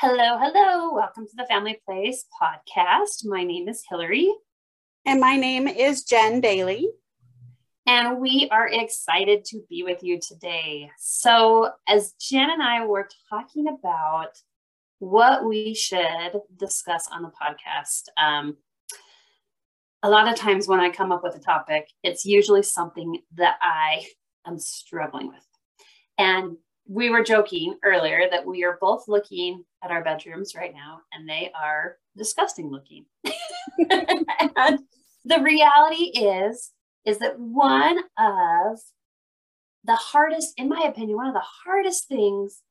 Hello, hello. Welcome to the Family Place podcast. My name is Hillary. And my name is Jen Daly. And we are excited to be with you today. So, as Jen and I were talking about what we should discuss on the podcast, um, a lot of times when I come up with a topic, it's usually something that I am struggling with. And we were joking earlier that we are both looking at our bedrooms right now and they are disgusting looking. and the reality is is that one of the hardest in my opinion one of the hardest things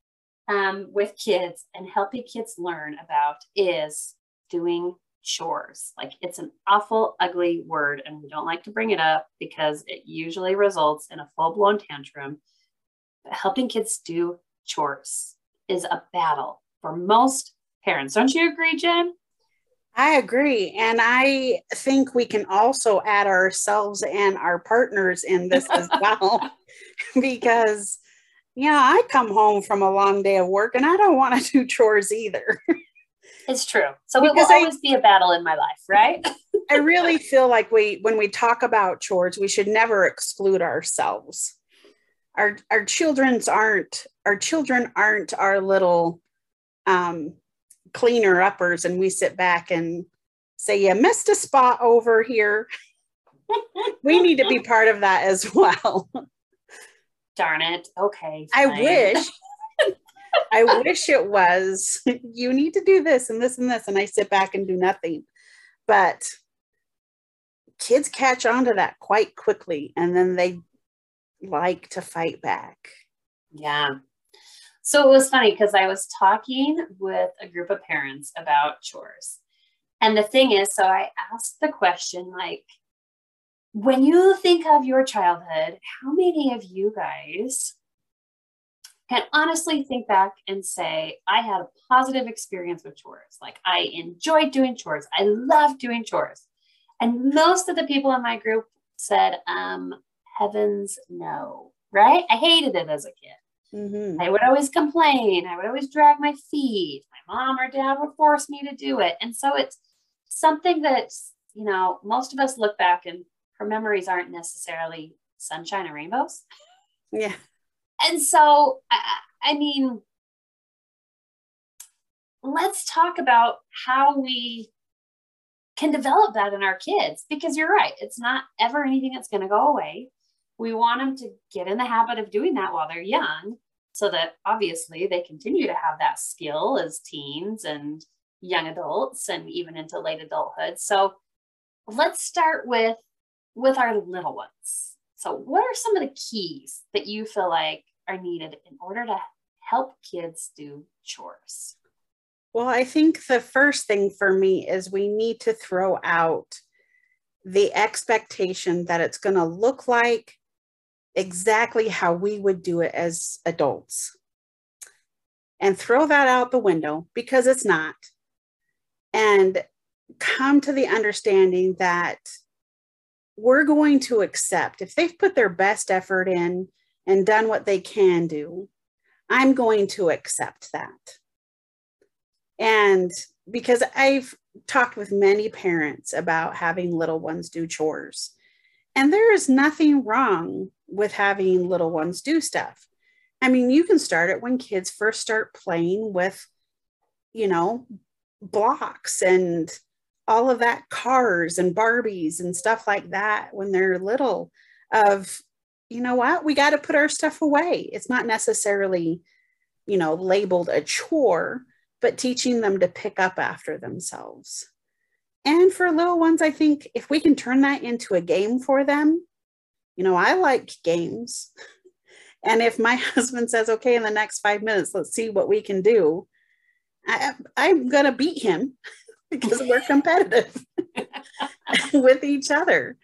um, with kids and helping kids learn about is doing chores like it's an awful ugly word and we don't like to bring it up because it usually results in a full-blown tantrum helping kids do chores is a battle for most parents. Don't you agree, Jen? I agree. And I think we can also add ourselves and our partners in this as well. because, yeah, I come home from a long day of work and I don't want to do chores either. It's true. So because it will always I, be a battle in my life, right? I really feel like we, when we talk about chores, we should never exclude ourselves our our children's aren't our children aren't our little um, cleaner uppers and we sit back and say you missed a spot over here. We need to be part of that as well. Darn it. Okay fine. i wish i wish it was you need to do this and this and this and i sit back and do nothing. But kids catch on to that quite quickly and then they like to fight back. Yeah. So it was funny because I was talking with a group of parents about chores. And the thing is, so I asked the question like, when you think of your childhood, how many of you guys can honestly think back and say, I had a positive experience with chores? Like, I enjoyed doing chores, I love doing chores. And most of the people in my group said, um, heavens no, right? I hated it as a kid. Mm-hmm. I would always complain. I would always drag my feet. My mom or dad would force me to do it. And so it's something that, you know, most of us look back and her memories aren't necessarily sunshine and rainbows. Yeah. And so, I, I mean, let's talk about how we can develop that in our kids because you're right. It's not ever anything that's going to go away we want them to get in the habit of doing that while they're young so that obviously they continue to have that skill as teens and young adults and even into late adulthood. So let's start with with our little ones. So what are some of the keys that you feel like are needed in order to help kids do chores? Well i think the first thing for me is we need to throw out the expectation that it's going to look like exactly how we would do it as adults and throw that out the window because it's not. And come to the understanding that we're going to accept if they've put their best effort in and done what they can do, I'm going to accept that. And because I've talked with many parents about having little ones do chores, and there is nothing wrong with having little ones do stuff. I mean, you can start it when kids first start playing with, you know, blocks and all of that cars and Barbies and stuff like that when they're little of you know what? We got to put our stuff away. It's not necessarily you know labeled a chore but teaching them to pick up after themselves. And for little ones i think if we can turn that into a game for them you know, I like games. And if my husband says, okay, in the next five minutes, let's see what we can do, I, I'm going to beat him because we're competitive with each other.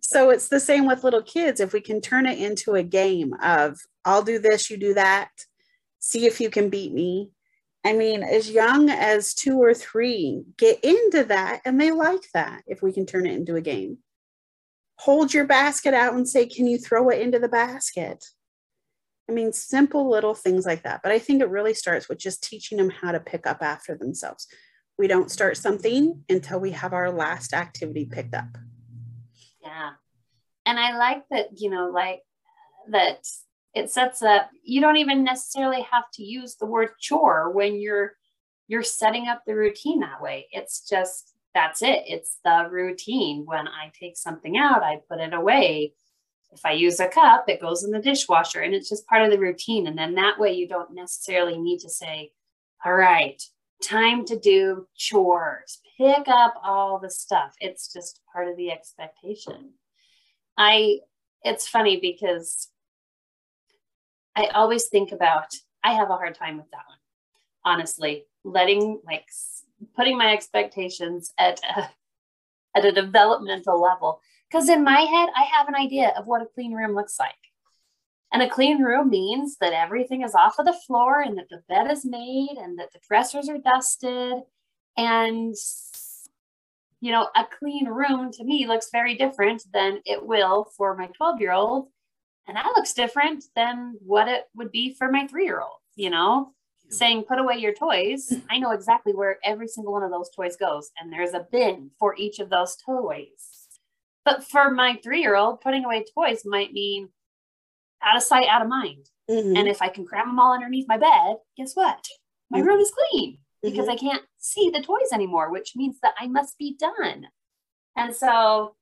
So it's the same with little kids. If we can turn it into a game of, I'll do this, you do that, see if you can beat me. I mean, as young as two or three, get into that and they like that if we can turn it into a game hold your basket out and say, Can you throw it into the basket? I mean, simple little things like that. But I think it really starts with just teaching them how to pick up after themselves. We don't start something until we have our last activity picked up. Yeah. And I like that, you know, like that it sets up, you don't even necessarily have to use the word chore when you're you're setting up the routine that way. It's just that's it. It's the routine. When I take something out, I put it away if I use a cup, it goes in the dishwasher and it's just part of the routine. And then that way you don't necessarily need to say, all right, time to do chores, pick up all the stuff. It's just part of the expectation. I, it's funny because I always think about, I have a hard time with that one, honestly, letting like putting my expectations at a, at a developmental level because in my head, I have an idea of what a clean room looks like. And a clean room means that everything is off of the floor and that the bed is made and that the dressers are dusted. And, you know, a clean room to me looks very different than it will for my 12 year old. And that looks different than what it would be for my three year old, you know? Saying put away your toys, I know exactly where every single one of those toys goes, and there's a bin for each of those toys but for my three year old, putting away toys might mean out of sight, out of mind. Mm-hmm. And if I can cram them all underneath my bed, guess what? My mm-hmm. room is clean because mm-hmm. I can't see the toys anymore, which means that I must be done. And so,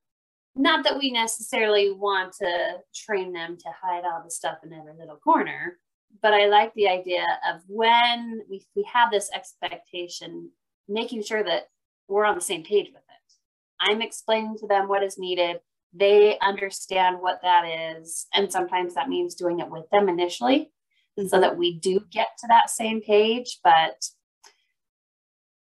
not that we necessarily want to train them to hide all the stuff in every little corner, but I like the idea of when we, we have this expectation, making sure that we're on the same page with it. I'm explaining to them what is needed. They understand what that is. And sometimes that means doing it with them initially mm-hmm. so that we do get to that same page. But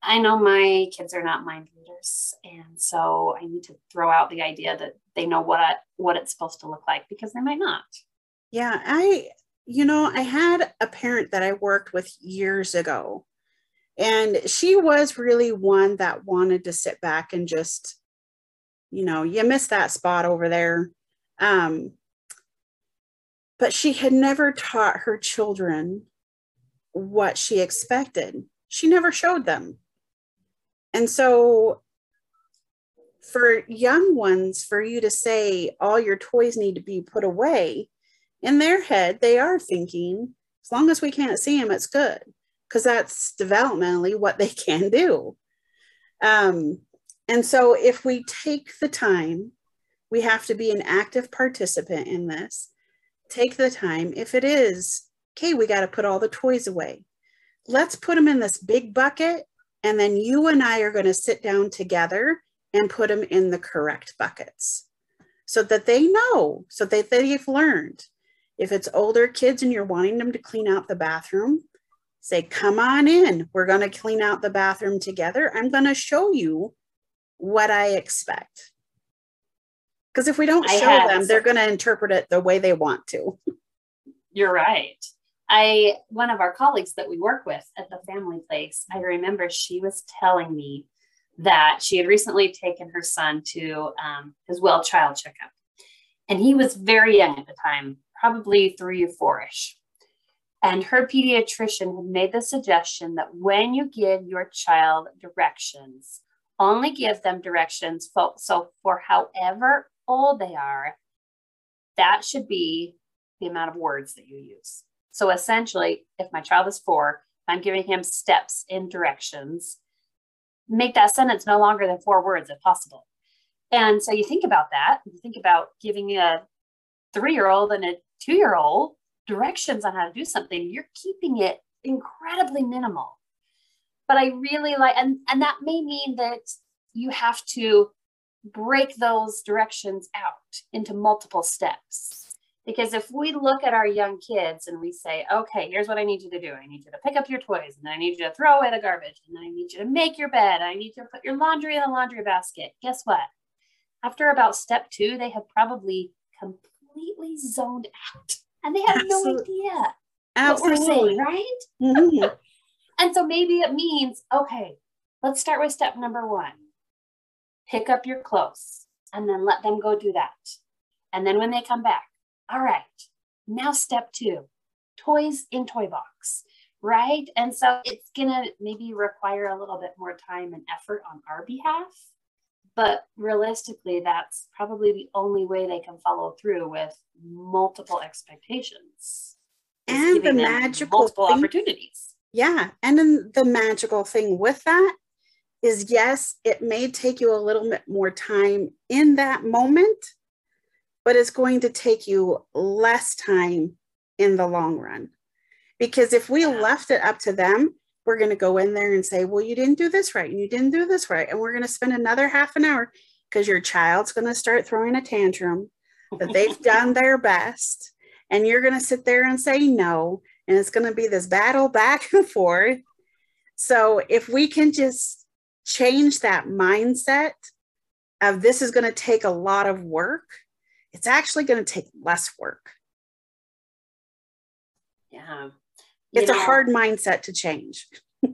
I know my kids are not mind readers. And so I need to throw out the idea that they know what, I, what it's supposed to look like because they might not. Yeah. I, you know, I had a parent that I worked with years ago and she was really one that wanted to sit back and just you know, you missed that spot over there. Um, but she had never taught her children what she expected. She never showed them. And so, for young ones, for you to say all your toys need to be put away, in their head, they are thinking, as long as we can't see them, it's good, because that's developmentally what they can do. Um, and so, if we take the time, we have to be an active participant in this. Take the time. If it is, okay, we got to put all the toys away. Let's put them in this big bucket. And then you and I are going to sit down together and put them in the correct buckets so that they know, so that they've learned. If it's older kids and you're wanting them to clean out the bathroom, say, come on in. We're going to clean out the bathroom together. I'm going to show you what I expect. Because if we don't show them, they're going to interpret it the way they want to. You're right. I one of our colleagues that we work with at the family place, I remember she was telling me that she had recently taken her son to um, his well child checkup, and he was very young at the time, probably three or four-ish. And her pediatrician had made the suggestion that when you give your child directions, only give them directions. So for however old they are, that should be the amount of words that you use. So essentially, if my child is four, I'm giving him steps in directions, make that sentence no longer than four words if possible. And so you think about that, you think about giving a three year old and a two year old directions on how to do something, you're keeping it incredibly minimal but I really like, and, and that may mean that you have to break those directions out into multiple steps. Because if we look at our young kids and we say, okay, here's what I need you to do. I need you to pick up your toys, and I need you to throw away the garbage, and I need you to make your bed. I need you to put your laundry in the laundry basket. Guess what? After about step two, they have probably completely zoned out and they have Absolutely. no idea Absolutely. what we're saying, right? Mm-hmm. And so maybe it means, okay, let's start with step number one pick up your clothes and then let them go do that. And then when they come back, all right, now step two, toys in toy box, right? And so it's going to maybe require a little bit more time and effort on our behalf. But realistically, that's probably the only way they can follow through with multiple expectations. And the magical multiple thing, opportunities. Yeah. And then the magical thing with that is yes, it may take you a little bit more time in that moment, but it's going to take you less time in the long run. Because if we left it up to them, we're going to go in there and say, well, you didn't do this right and you didn't do this right. And we're going to spend another half an hour because your child's going to start throwing a tantrum that they've done their best. And you're going to sit there and say no. And it's going to be this battle back and forth. So if we can just change that mindset of this is going to take a lot of work, it's actually going to take less work. Yeah. It's know, a hard mindset to change.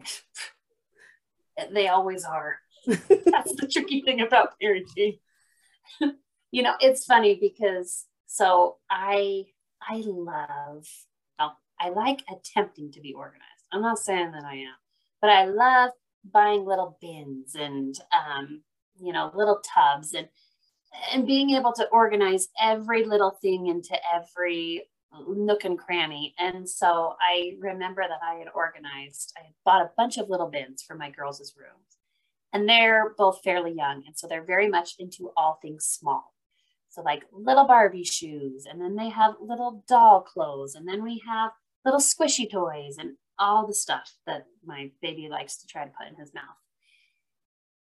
they always are. That's the tricky thing about parenting. you know, it's funny because so I I love well, I like attempting to be organized. I'm not saying that I am, but I love buying little bins and um, you know, little tubs and and being able to organize every little thing into every nook and cranny. And so I remember that I had organized, I had bought a bunch of little bins for my girls' rooms. And they're both fairly young. And so they're very much into all things small. So, like little Barbie shoes, and then they have little doll clothes, and then we have little squishy toys and all the stuff that my baby likes to try to put in his mouth.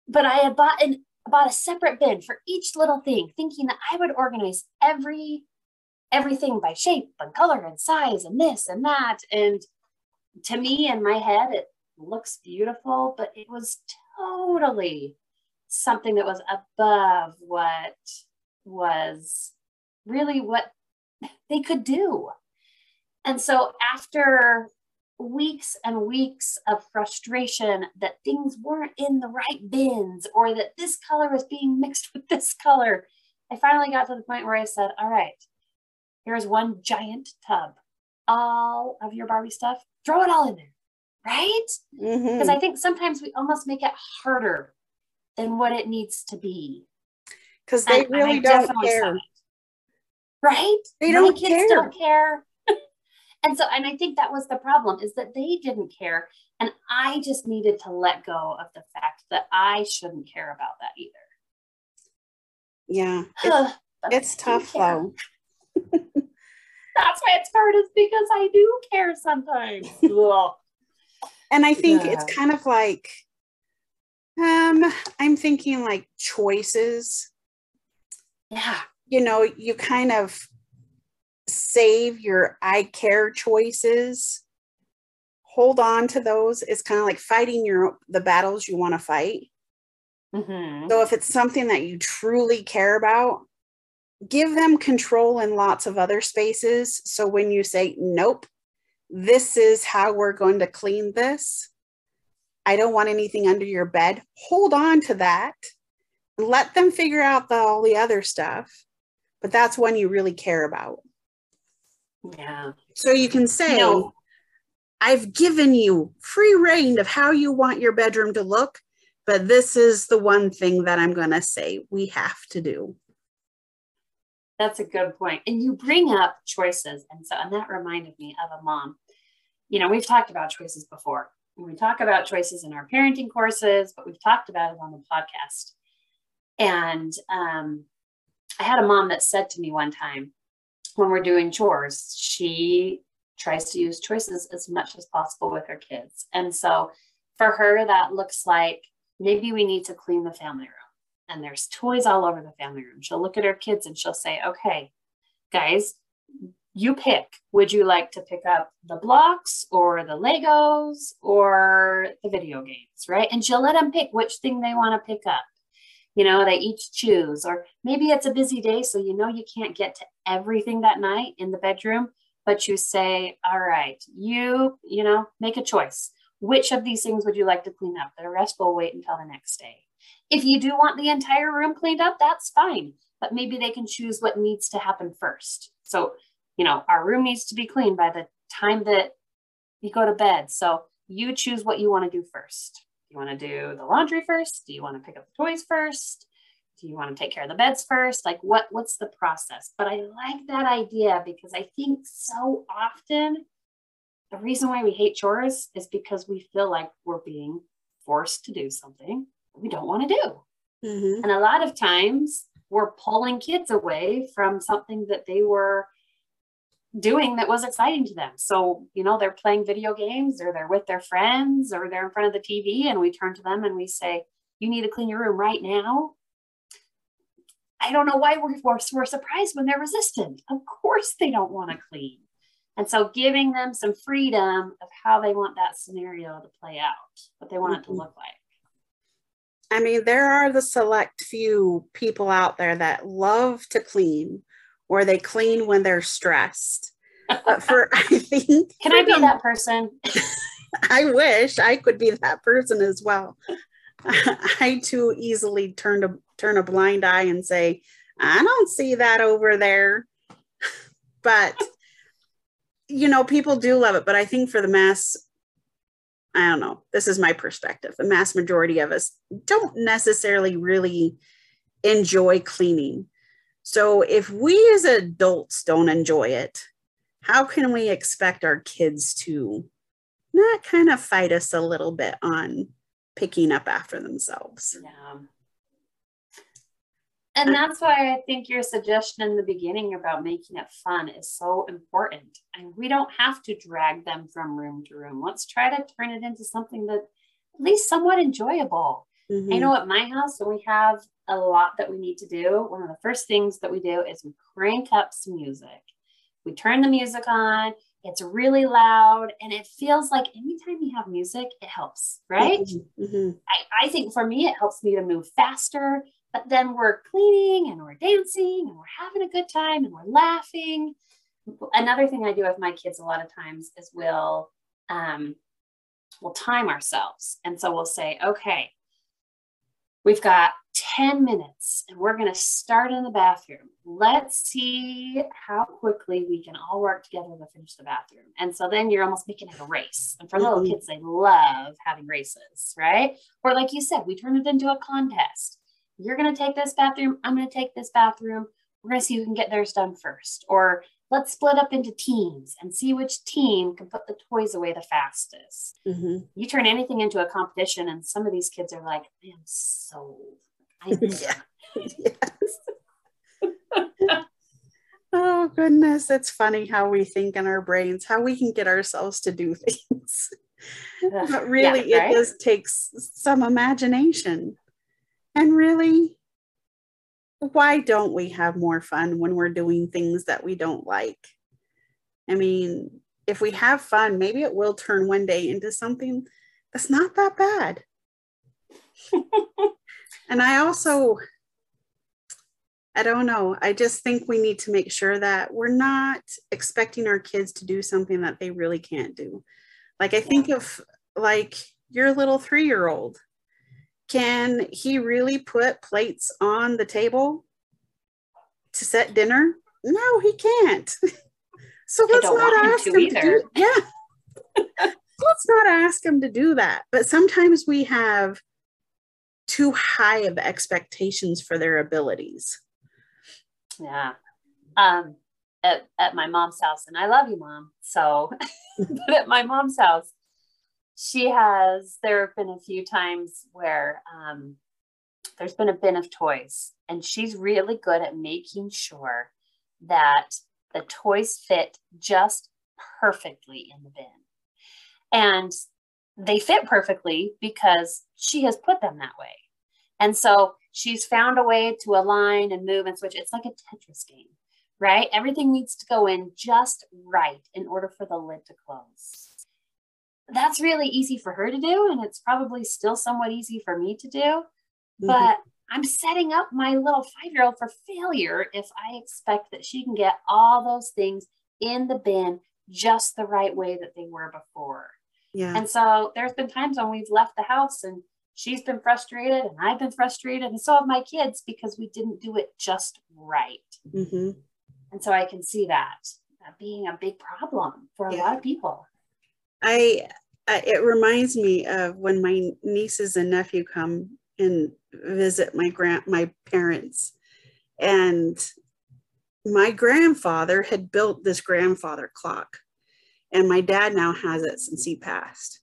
But I had bought an bought a separate bin for each little thing, thinking that I would organize every everything by shape and color and size and this and that. And to me, in my head, it looks beautiful, but it was totally something that was above what was really what they could do. And so after weeks and weeks of frustration that things weren't in the right bins or that this color was being mixed with this color, I finally got to the point where I said, All right, here's one giant tub. All of your Barbie stuff, throw it all in there, right? Because mm-hmm. I think sometimes we almost make it harder than what it needs to be. Because they and, really and don't care. Right? They don't My kids care. don't care. and so, and I think that was the problem is that they didn't care. And I just needed to let go of the fact that I shouldn't care about that either. Yeah. It's, it's tough though. That's why it's hard, is because I do care sometimes. and I think yeah. it's kind of like, um, I'm thinking like choices. Yeah. You know, you kind of save your I care choices. Hold on to those. It's kind of like fighting your the battles you want to fight. Mm-hmm. So if it's something that you truly care about, give them control in lots of other spaces. So when you say, nope, this is how we're going to clean this, I don't want anything under your bed, hold on to that. Let them figure out the, all the other stuff. But that's one you really care about. Yeah. So you can say, no. I've given you free reign of how you want your bedroom to look, but this is the one thing that I'm going to say we have to do. That's a good point. And you bring up choices. And so, and that reminded me of a mom. You know, we've talked about choices before. We talk about choices in our parenting courses, but we've talked about it on the podcast. And um, I had a mom that said to me one time when we're doing chores, she tries to use choices as much as possible with her kids. And so for her, that looks like maybe we need to clean the family room and there's toys all over the family room. She'll look at her kids and she'll say, okay, guys, you pick. Would you like to pick up the blocks or the Legos or the video games, right? And she'll let them pick which thing they want to pick up. You know, they each choose, or maybe it's a busy day, so you know you can't get to everything that night in the bedroom, but you say, all right, you, you know, make a choice. Which of these things would you like to clean up? The rest will wait until the next day. If you do want the entire room cleaned up, that's fine, but maybe they can choose what needs to happen first. So, you know, our room needs to be cleaned by the time that you go to bed. So you choose what you want to do first. Do you want to do the laundry first? Do you want to pick up the toys first? Do you want to take care of the beds first? Like what what's the process? But I like that idea because I think so often the reason why we hate chores is because we feel like we're being forced to do something we don't want to do. Mm-hmm. And a lot of times we're pulling kids away from something that they were doing that was exciting to them. So, you know, they're playing video games or they're with their friends or they're in front of the TV and we turn to them and we say, You need to clean your room right now. I don't know why we're, we're, we're surprised when they're resistant. Of course, they don't want to clean. And so, giving them some freedom of how they want that scenario to play out, what they want mm-hmm. it to mm-hmm. look like. I mean, there are the select few people out there that love to clean or they clean when they're stressed. But for, I think. Can I be that person? I wish I could be that person as well. I too easily turn to turn a blind eye and say, I don't see that over there. but you know, people do love it. But I think for the mass I don't know. This is my perspective. The mass majority of us don't necessarily really enjoy cleaning. So if we as adults don't enjoy it, how can we expect our kids to not kind of fight us a little bit on picking up after themselves? Yeah. And that's why I think your suggestion in the beginning about making it fun is so important. And we don't have to drag them from room to room. Let's try to turn it into something that at least somewhat enjoyable. Mm-hmm. I know at my house, when we have a lot that we need to do, one of the first things that we do is we crank up some music. We turn the music on, it's really loud, and it feels like anytime you have music, it helps, right? Mm-hmm. mm-hmm. I, I think for me, it helps me to move faster but then we're cleaning and we're dancing and we're having a good time and we're laughing. Another thing I do with my kids a lot of times is we'll um, we'll time ourselves, and so we'll say, okay, we've got 10 minutes and we're going to start in the bathroom. Let's see how quickly we can all work together to finish the bathroom. And so then you're almost making it a race. And for mm-hmm. little kids, they love having races, right? Or like you said, we turn it into a contest you're going to take this bathroom. I'm going to take this bathroom. We're going to see who can get theirs done first. Or let's split up into teams and see which team can put the toys away the fastest. Mm-hmm. You turn anything into a competition, and some of these kids are like, I am sold. I am yes. oh, goodness. It's funny how we think in our brains, how we can get ourselves to do things. but really, yeah, right? it just takes some imagination. And really, why don't we have more fun when we're doing things that we don't like? I mean, if we have fun, maybe it will turn one day into something that's not that bad. and I also, I don't know, I just think we need to make sure that we're not expecting our kids to do something that they really can't do. Like, I think of like your little three year old can he really put plates on the table to set dinner? No, he can't. so let's not ask him, him to do yeah. let's not ask him to do that. But sometimes we have too high of expectations for their abilities. Yeah. Um at, at my mom's house, and I love you, mom. So, but at my mom's house, she has there have been a few times where um, there's been a bin of toys and she's really good at making sure that the toys fit just perfectly in the bin. And they fit perfectly because she has put them that way. And so she's found a way to align and move and switch. It's like a tetris game right? Everything needs to go in just right in order for the lid to close that's really easy for her to do and it's probably still somewhat easy for me to do mm-hmm. but i'm setting up my little five year old for failure if i expect that she can get all those things in the bin just the right way that they were before yeah and so there's been times when we've left the house and she's been frustrated and i've been frustrated and so have my kids because we didn't do it just right mm-hmm. and so i can see that being a big problem for a yeah. lot of people. I, I, it reminds me of when my nieces and nephew come and visit my grand my parents. And my grandfather had built this grandfather clock and my dad now has it since he passed.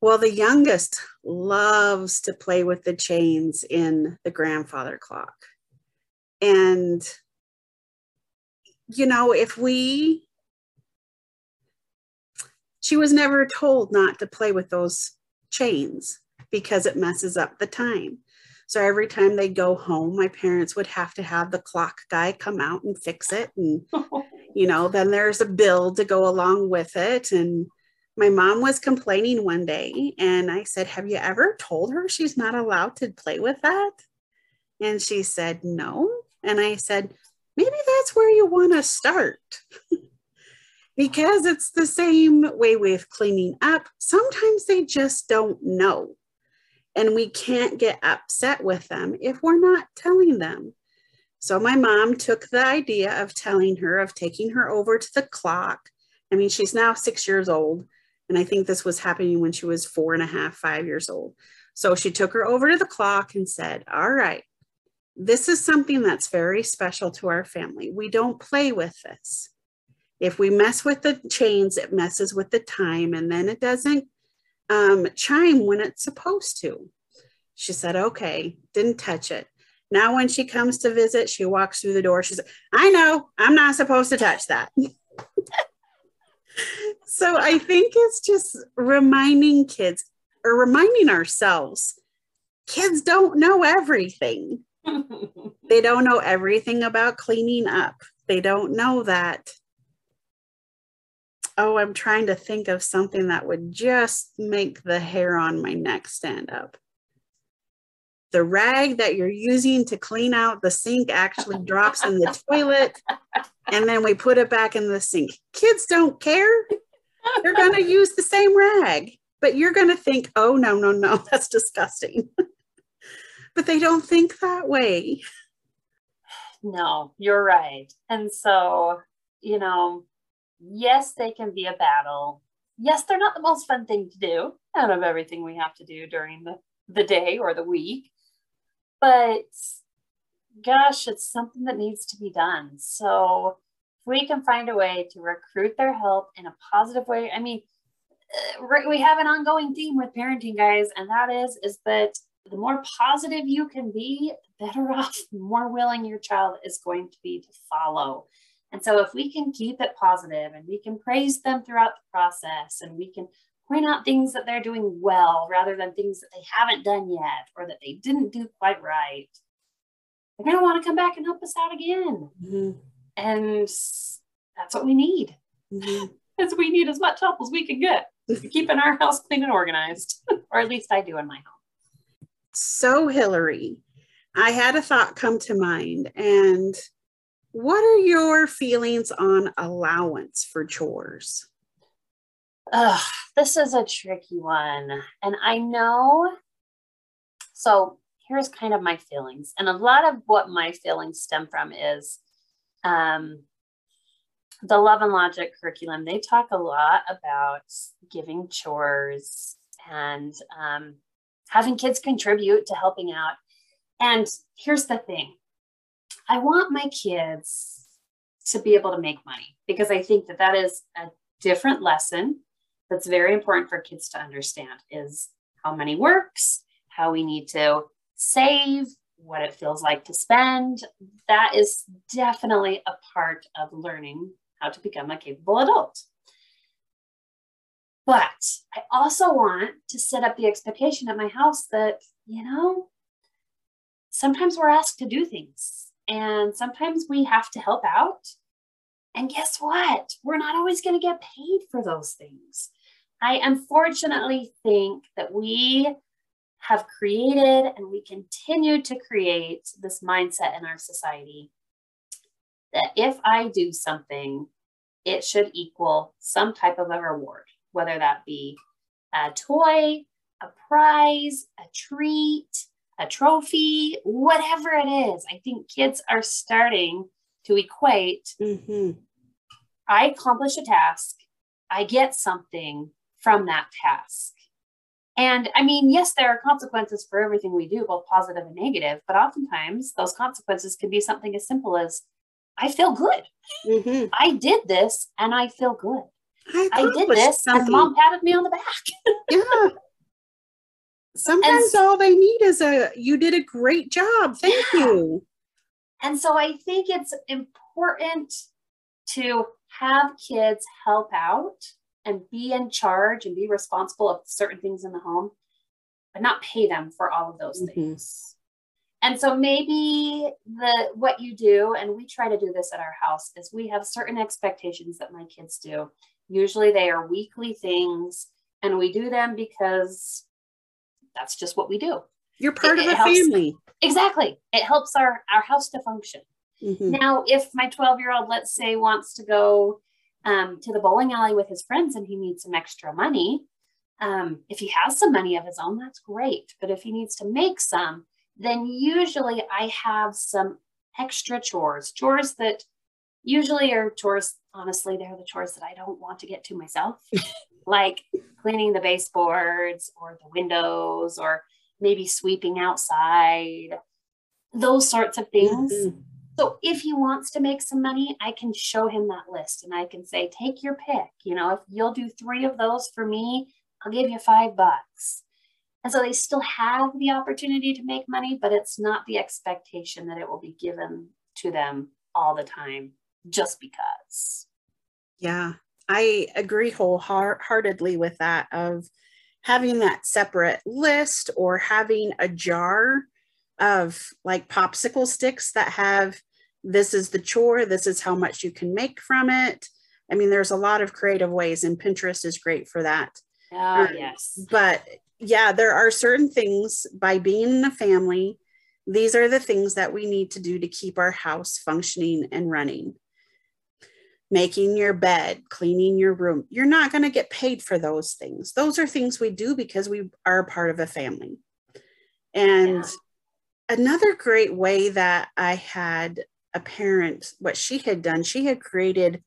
Well the youngest loves to play with the chains in the grandfather clock. And you know if we she was never told not to play with those chains because it messes up the time. So every time they go home, my parents would have to have the clock guy come out and fix it. And, you know, then there's a bill to go along with it. And my mom was complaining one day, and I said, Have you ever told her she's not allowed to play with that? And she said, No. And I said, Maybe that's where you want to start. because it's the same way with cleaning up. Sometimes they just don't know. And we can't get upset with them if we're not telling them. So my mom took the idea of telling her, of taking her over to the clock. I mean, she's now six years old. And I think this was happening when she was four and a half, five years old. So she took her over to the clock and said, All right, this is something that's very special to our family. We don't play with this. If we mess with the chains, it messes with the time and then it doesn't um, chime when it's supposed to. She said, okay, didn't touch it. Now, when she comes to visit, she walks through the door. She's I know, I'm not supposed to touch that. so I think it's just reminding kids or reminding ourselves kids don't know everything. they don't know everything about cleaning up. They don't know that oh, I'm trying to think of something that would just make the hair on my neck stand up. The rag that you're using to clean out the sink actually drops in the toilet, and then we put it back in the sink. Kids don't care. They're going to use the same rag, but you're going to think, oh, no, no, no, that's disgusting. but they don't think that way. No, you're right. And so, you know, yes, they can be a battle. Yes, they're not the most fun thing to do out of everything we have to do during the, the day or the week. But gosh, it's something that needs to be done. So if we can find a way to recruit their help in a positive way, I mean, uh, we have an ongoing theme with parenting guys, and that is is that the more positive you can be, the better off, the more willing your child is going to be to follow. And so if we can keep it positive and we can praise them throughout the process and we can point out things that they're doing well rather than things that they haven't done yet or that they didn't do quite right, they're going to want to come back and help us out again. Mm-hmm. And that's what we need. Mm-hmm. As we need as much help as we can get keeping our house clean and organized, or at least I do in my home. So, Hillary, I had a thought come to mind, and what are your feelings on allowance for chores? Ugh, this is a tricky one. And I know, so here's kind of my feelings. And a lot of what my feelings stem from is um, the Love and Logic curriculum. They talk a lot about giving chores and um, having kids contribute to helping out. And here's the thing I want my kids to be able to make money because I think that that is a different lesson that's very important for kids to understand is how money works, how we need to save, what it feels like to spend. That is definitely a part of learning how to become a capable adult. But I also want to set up the expectation at my house that, you know, sometimes we're asked to do things and sometimes we have to help out. And guess what? We're not always going to get paid for those things. I unfortunately think that we have created and we continue to create this mindset in our society that if I do something, it should equal some type of a reward, whether that be a toy, a prize, a treat, a trophy, whatever it is. I think kids are starting to equate mm-hmm. I accomplish a task, I get something from that task. And I mean, yes, there are consequences for everything we do, both positive and negative, but oftentimes those consequences can be something as simple as I feel good. Mm-hmm. I did this and I feel good. I, I did this something. and mom patted me on the back. yeah. Sometimes and, all they need is a you did a great job. Thank yeah. you. And so I think it's important to have kids help out and be in charge and be responsible of certain things in the home, but not pay them for all of those mm-hmm. things. And so maybe the what you do, and we try to do this at our house, is we have certain expectations that my kids do. Usually they are weekly things, and we do them because that's just what we do. You're part it, of a family. Exactly. It helps our, our house to function. Mm-hmm. Now, if my 12 year old, let's say, wants to go um, to the bowling alley with his friends and he needs some extra money, um, if he has some money of his own, that's great. But if he needs to make some, then usually I have some extra chores, chores that usually are chores, honestly, they're the chores that I don't want to get to myself, like cleaning the baseboards or the windows or maybe sweeping outside, those sorts of things. Mm-hmm. So if he wants to make some money, I can show him that list and I can say, take your pick. You know, if you'll do three of those for me, I'll give you five bucks. And so they still have the opportunity to make money, but it's not the expectation that it will be given to them all the time just because. Yeah, I agree wholeheartedly with that of having that separate list or having a jar of like popsicle sticks that have this is the chore, this is how much you can make from it. I mean, there's a lot of creative ways, and Pinterest is great for that. Oh, um, yes. But yeah, there are certain things by being in a family, these are the things that we need to do to keep our house functioning and running. Making your bed, cleaning your room. You're not going to get paid for those things. Those are things we do because we are part of a family. And yeah another great way that I had a parent, what she had done, she had created,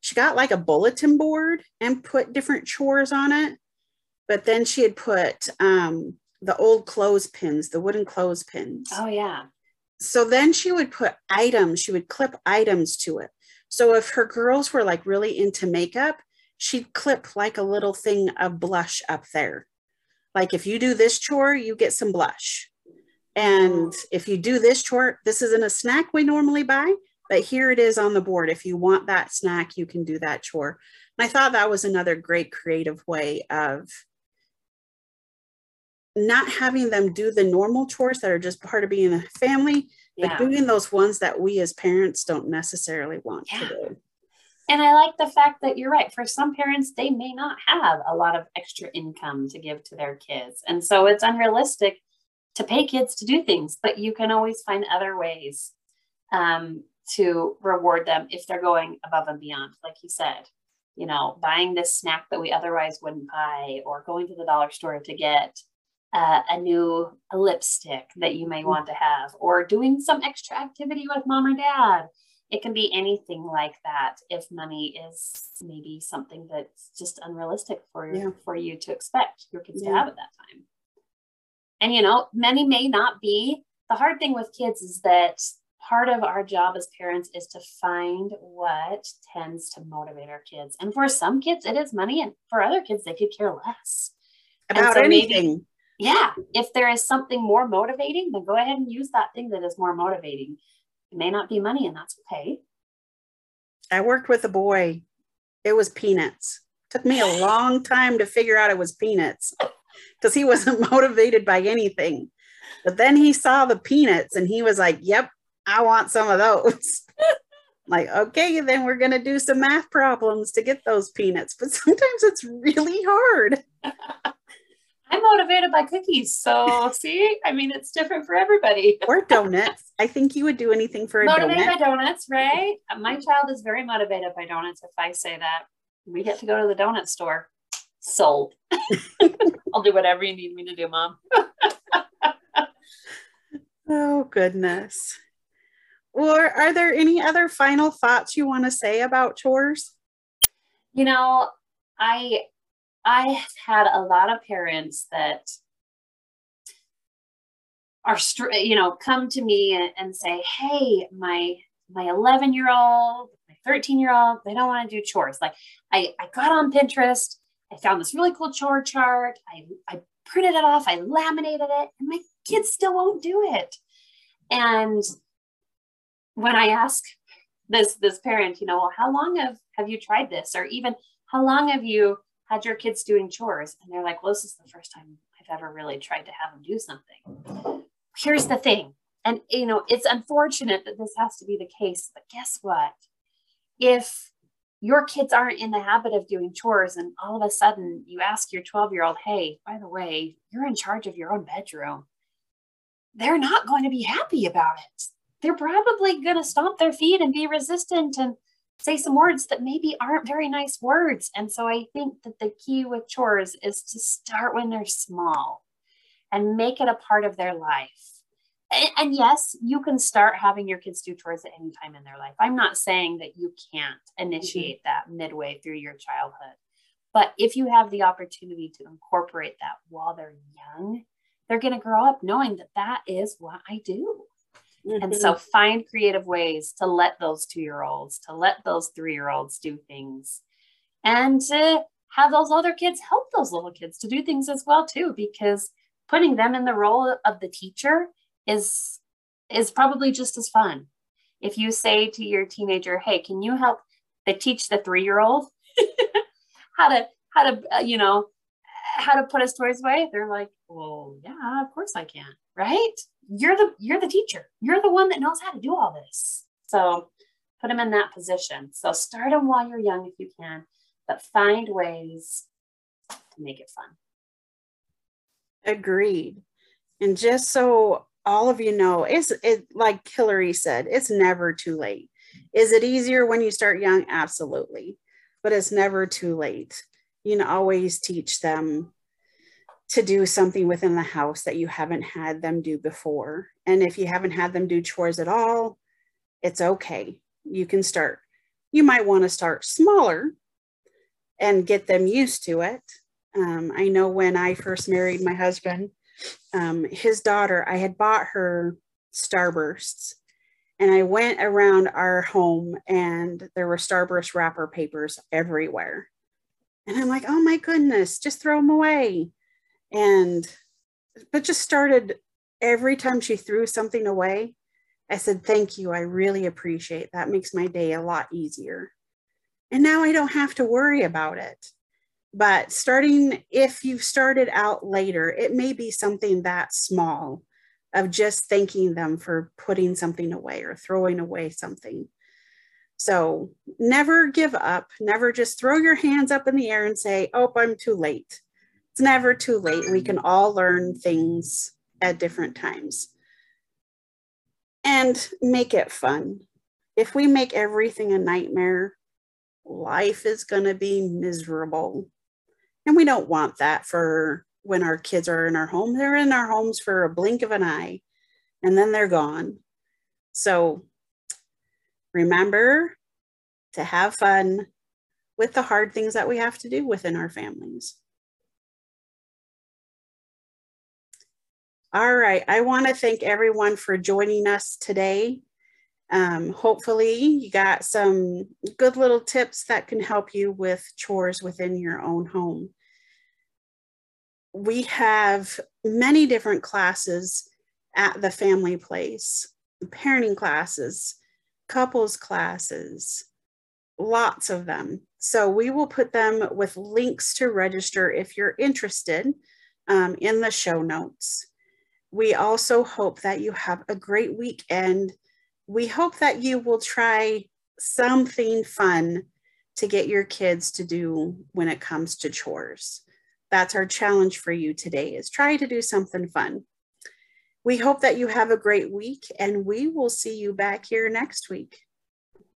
she got like a bulletin board and put different chores on it. But then she had put um, the old clothespins, the wooden clothespins. Oh, yeah. So then she would put items, she would clip items to it. So if her girls were like really into makeup, she'd clip like a little thing of blush up there. Like if you do this chore, you get some blush. And oh. if you do this chore, this isn't a snack we normally buy, but here it is on the board. If you want that snack, you can do that chore. And I thought that was another great creative way of not having them do the normal chores that are just part of being a family, yeah. but doing those ones that we as parents don't necessarily want yeah. to do. And I like the fact that you're right. For some parents, they may not have a lot of extra income to give to their kids. And so it's unrealistic to pay kids to do things, but you can always find other ways um, to reward them if they're going above and beyond, like you said. You know, buying this snack that we otherwise wouldn't buy, or going to the dollar store to get uh, a new lipstick that you may mm-hmm. want to have, or doing some extra activity with mom or dad. It can be anything like that if money is maybe something that's just unrealistic for, yeah. for you to expect your kids yeah. to have at that time. And, you know, many may not be. The hard thing with kids is that part of our job as parents is to find what tends to motivate our kids. And for some kids, it is money. And for other kids, they could care less about so anything. Maybe, yeah. If there is something more motivating, then go ahead and use that thing that is more motivating. It may not be money, and that's okay. I worked with a boy. It was peanuts. Took me a long time to figure out it was peanuts because he wasn't motivated by anything. But then he saw the peanuts and he was like, Yep, I want some of those. like, okay, then we're going to do some math problems to get those peanuts. But sometimes it's really hard. I'm motivated by cookies. So, see, I mean, it's different for everybody. or donuts. I think you would do anything for a motivated donut. by donuts, right? My child is very motivated by donuts if I say that. We get to go to the donut store. Sold. I'll do whatever you need me to do, mom. oh, goodness. or are there any other final thoughts you want to say about chores? You know, I I had a lot of parents that are you know come to me and, and say hey my my 11 year old my 13 year old they don't want to do chores. Like i i got on pinterest i found this really cool chore chart i i printed it off i laminated it and my kids still won't do it. And when i ask this this parent you know well how long have have you tried this? or even how long have you had your kids doing chores and they're like well this is the first time i've ever really tried to have them do something. Here's the thing and you know it's unfortunate that this has to be the case but guess what? If your kids aren't in the habit of doing chores and all of a sudden you ask your 12 year old hey by the way you're in charge of your own bedroom they're not going to be happy about it. They're probably going to stomp their feet and be resistant and say some words that maybe aren't very nice words and so i think that the key with chores is to start when they're small and make it a part of their life. And, and, yes, you can start having your kids do chores at any time in their life. I'm not saying that you can't initiate mm-hmm. that midway through your childhood. But if you have the opportunity to incorporate that while they're young, they're going to grow up knowing that that is what I do. Mm-hmm. And so find creative ways to let those two year olds, to let those three year olds do things and to have those other kids help those little kids to do things as well too because putting them in the role of the teacher is is probably just as fun. If you say to your teenager, "Hey, can you help the teach the 3-year-old how to how to uh, you know, how to put his toys away?" They're like, "Well, yeah, of course I can." Right? You're the you're the teacher. You're the one that knows how to do all this. So, put them in that position. So, start them while you're young if you can, but find ways to make it fun. Agreed. And just so all of you know, it's it like Hillary said, it's never too late. Is it easier when you start young? Absolutely. But it's never too late. You can always teach them to do something within the house that you haven't had them do before. And if you haven't had them do chores at all, it's okay. You can start. You might want to start smaller and get them used to it um, I know when I first married my husband, um, his daughter, I had bought her Starbursts and I went around our home and there were Starburst wrapper papers everywhere. And I'm like, oh my goodness, just throw them away. And, but just started every time she threw something away, I said, thank you. I really appreciate that. Makes my day a lot easier. And now I don't have to worry about it. But starting, if you've started out later, it may be something that small of just thanking them for putting something away or throwing away something. So never give up. Never just throw your hands up in the air and say, oh, I'm too late. It's never too late. We can all learn things at different times. And make it fun. If we make everything a nightmare, life is going to be miserable. And we don't want that for when our kids are in our home. They're in our homes for a blink of an eye and then they're gone. So remember to have fun with the hard things that we have to do within our families. All right, I want to thank everyone for joining us today. Um, hopefully, you got some good little tips that can help you with chores within your own home. We have many different classes at the family place parenting classes, couples classes, lots of them. So we will put them with links to register if you're interested um, in the show notes. We also hope that you have a great weekend we hope that you will try something fun to get your kids to do when it comes to chores. That's our challenge for you today is try to do something fun. We hope that you have a great week and we will see you back here next week.